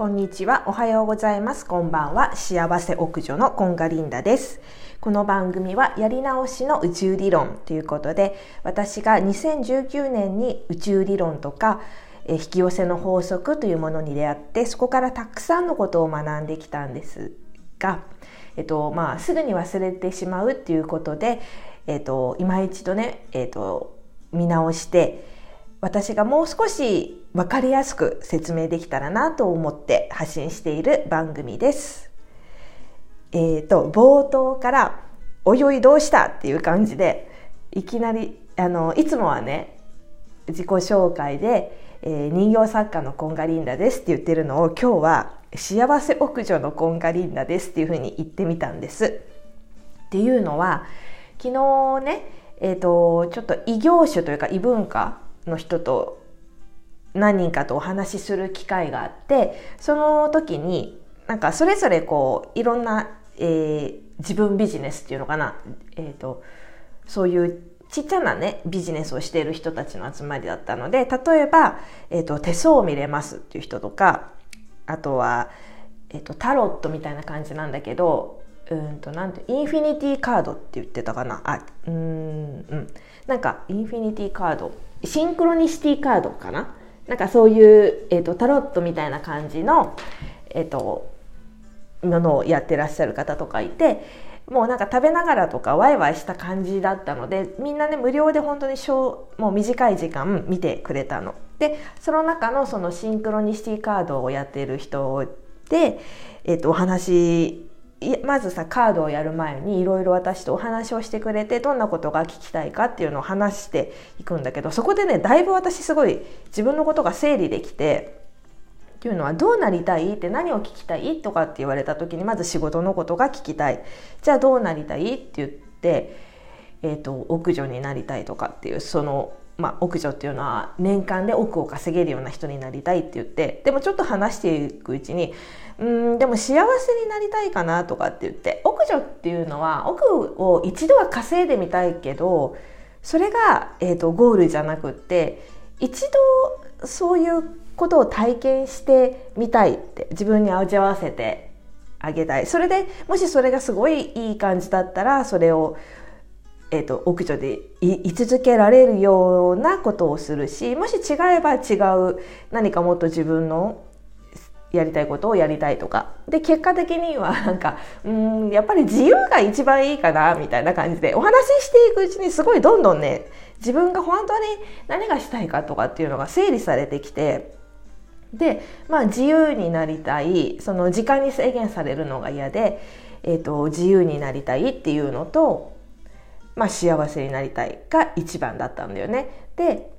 こんにちは。おはようございます。こんばんは。幸せ屋女のコンガリンダです。この番組はやり直しの宇宙理論ということで、私が2019年に宇宙理論とか、引き寄せの法則というものに出会って、そこからたくさんのことを学んできたんですが、えっと、まあ、すぐに忘れてしまうっていうことで、えっと、今一度ね、えっと、見直して、私がもう少し分かりやすく説明できたらなと思って発信している番組です。えっ、ー、と、冒頭から「おいおいどうした?」っていう感じでいきなりあのいつもはね自己紹介で、えー、人形作家のコンガリンダですって言ってるのを今日は幸せ屋女のコンガリンダですっていうふうに言ってみたんです。っていうのは昨日ね、えーとちょっと異業種というか異文化の人と何人かとお話しする機会があってその時になんかそれぞれこういろんな、えー、自分ビジネスっていうのかな、えーと、そういうちっちゃなねビジネスをしている人たちの集まりだったので例えば、えーと、手相を見れますっていう人とかあとは、えーと、タロットみたいな感じなんだけどうんとなんてインフィニティカードって言ってたかな。あうんうん。なんかインフィニティカードシンクロニシティカードかな？なんかそういう、えーと、タロットみたいな感じの、えーと、ものをやってらっしゃる方とかいてもうなんか食べながらとかワイワイした感じだったのでみんなね無料で本当にもう短い時間見てくれたの。でその中のそのシンクロニシティカードをやってる人で、えーとお話まずさカードをやる前にいろいろ私とお話をしてくれてどんなことが聞きたいかっていうのを話していくんだけどそこでねだいぶ私すごい自分のことが整理できてっていうのはどうなりたいって何を聞きたいとかって言われた時にまず仕事のことが聞きたい。じゃあどうなりたいって言って、えーと、屋女になりたいとかっていうそのまあ、奥女っていうのは年間で億を稼げるような人になりたいって言ってでもちょっと話していくうちにうんでも幸せになりたいかなとかって言って奥女っていうのは奥を一度は稼いでみたいけどそれが、えーと、ゴールじゃなくって一度そういうことを体験してみたいって自分に味わわせてあげたい。それでもしそれがすごいいい感じだったらそれをえーと、屋女で居続けられるようなことをするしもし違えば違う何かもっと自分のやりたいことをやりたいとかで結果的には なんかうんやっぱり自由が一番いいかなみたいな感じでお話ししていくうちにすごいどんどんね自分が本当に何がしたいかとかっていうのが整理されてきてでまあ自由になりたいその時間に制限されるのが嫌で、えーと自由になりたいっていうのとまあ、幸せになりたいが一番だったんだよね。で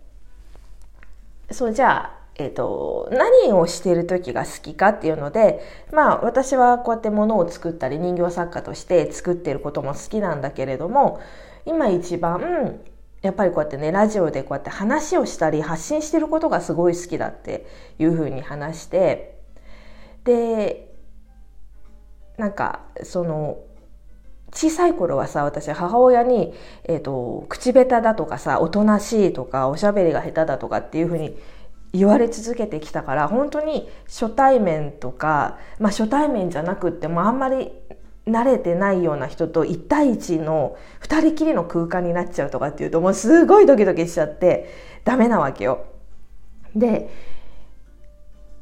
そうじゃあ、えーと、何をしている時が好きかっていうのでまあ私はこうやって物を作ったり人形作家として作ってることも好きなんだけれども今一番やっぱりこうやってねラジオでこうやって話をしたり発信してることがすごい好きだっていうふうに話してでなんかその小さい頃はさ私母親に、えーと、口下手だとかさおとなしいとかおしゃべりが下手だとかっていうふうに言われ続けてきたから本当に初対面とか、まあ、初対面じゃなくってもあんまり慣れてないような人と1対1の2人きりの空間になっちゃうとかっていうともうすごいドキドキしちゃってダメなわけよ。で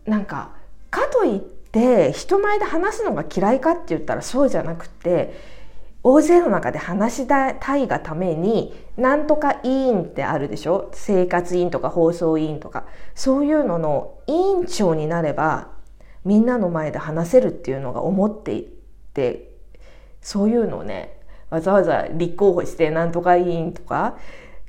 なんかかといって人前で話すのが嫌いかって言ったらそうじゃなくて大勢の中で話したいがためになんとか委員ってあるでしょ？生活委員とか放送委員とか。そういうのの委員長になればみんなの前で話せるっていうのが思っていてそういうのをねわざわざ立候補してなんとか委員とか。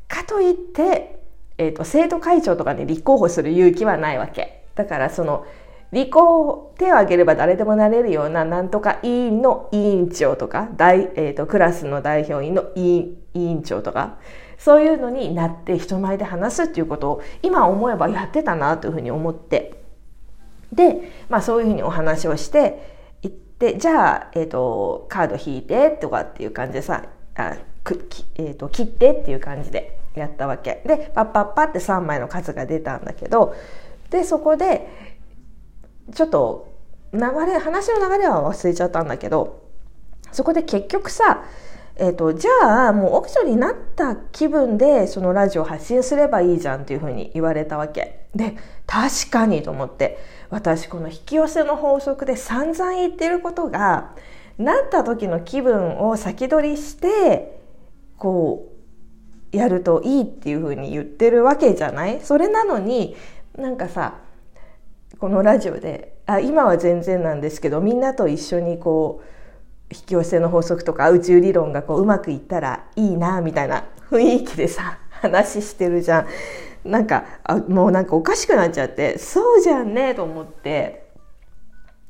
かといって、えーと生徒会長とかに立候補する勇気はないわけ。だからその理工手を挙げれば誰でもなれるようななんとか委員の委員長とか大、えーと、クラスの代表員の委員委員長とかそういうのになって人前で話すっていうことを今思えばやってたなというふうに思って。で、まあ、そういうふうにお話をして行ってじゃあ、えーと、カード引いてとかっていう感じでさあくえーと切ってっていう感じでやったわけ。でパッパッパって3枚の数が出たんだけどでそこでちょっと流れ話の流れは忘れちゃったんだけどそこで結局さえーと、じゃあもうオクションになった気分でそのラジオ発信すればいいじゃんっていうふうに言われたわけ。で確かにと思って私この引き寄せの法則で散々言ってることがなった時の気分を先取りしてこうやるといいっていうふうに言ってるわけじゃない？それなのになんかさこのラジオであ今は全然なんですけどみんなと一緒にこう引き寄せの法則とか宇宙理論がこううまくいったらいいなみたいな雰囲気でさ話してるじゃん。なんかあもうなんかおかしくなっちゃってそうじゃんねと思って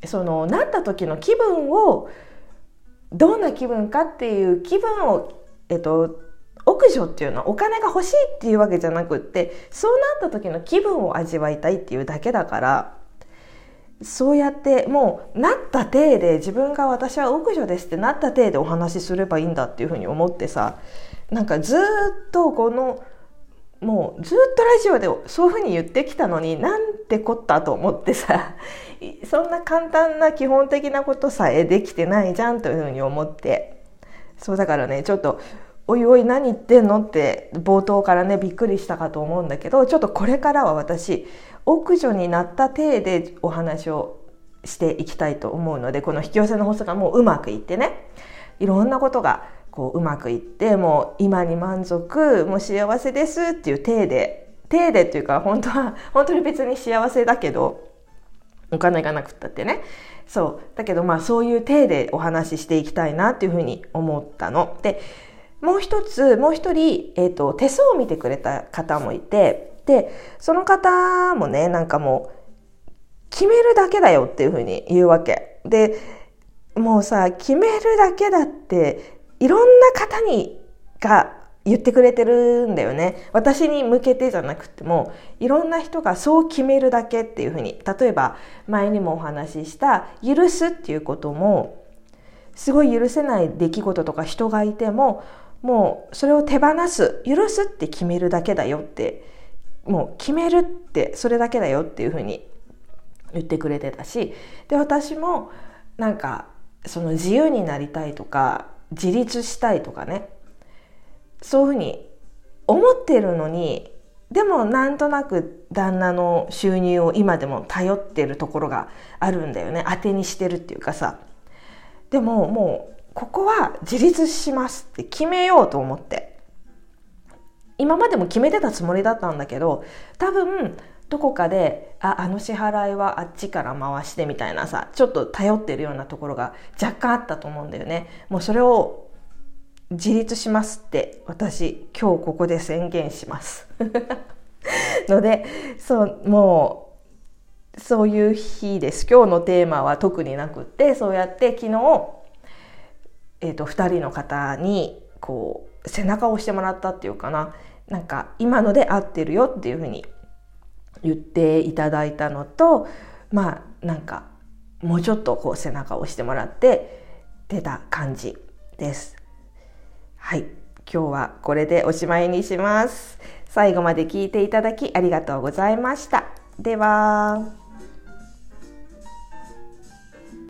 そのなった時の気分をどんな気分かっていう気分をえっと奥女っていうのはお金が欲しいっていうわけじゃなくってそうなった時の気分を味わいたいっていうだけだからそうやってもうなった体で自分が私は奥女ですってなった体でお話しすればいいんだっていうふうに思ってさなんかずっとこのもうずっとラジオでそういうふうに言ってきたのになんてこったと思ってさそんな簡単な基本的なことさえできてないじゃんというふうに思って。そうだからねちょっとおいおい何言ってんのって冒頭からねびっくりしたかと思うんだけどちょっとこれからは私奥女になった体でお話をしていきたいと思うのでこの引き寄せの法則がもううまくいってねいろんなことがこううまくいってもう今に満足もう幸せですっていう体で体でっていうか本当は本当に別に幸せだけどお金がなくったってねそうだけどまあそういう体でお話ししていきたいなっていうふうに思ったの。でもう一つもう一人、えーと手相を見てくれた方もいてでその方もねなんかもう決めるだけだよっていうふうに言うわけ。でもうさ決めるだけだっていろんな方にが言ってくれてるんだよね。私に向けてじゃなくてもいろんな人がそう決めるだけっていうふうに。例えば前にもお話しした許すっていうこともすごい許せない出来事とか人がいてももうそれを手放す許すって決めるだけだよってもう決めるってそれだけだよっていうふうに言ってくれてたしで私もなんかその自由になりたいとか自立したいとかねそういうふうに思ってるのにでもなんとなく旦那の収入を今でも頼ってるところがあるんだよね。当てにしてるっていうかさ。でももうここは自立しますって決めようと思って。今までも決めてたつもりだったんだけど多分どこかでああの支払いはあっちから回してみたいなさちょっと頼ってるようなところが若干あったと思うんだよね。もうそれを自立しますって私今日ここで宣言します。のでそうもうそういう日です。今日のテーマは特になくってそうやって昨日、えーと、と2人の方にこう背中を押してもらったっていうかななんか今ので合ってるよっていうふうに言っていただいたのとまあなんかもうちょっとこう背中を押してもらって出た感じです。はい今日はこれでおしまいにします。最後まで聞いていただきありがとうございました。では。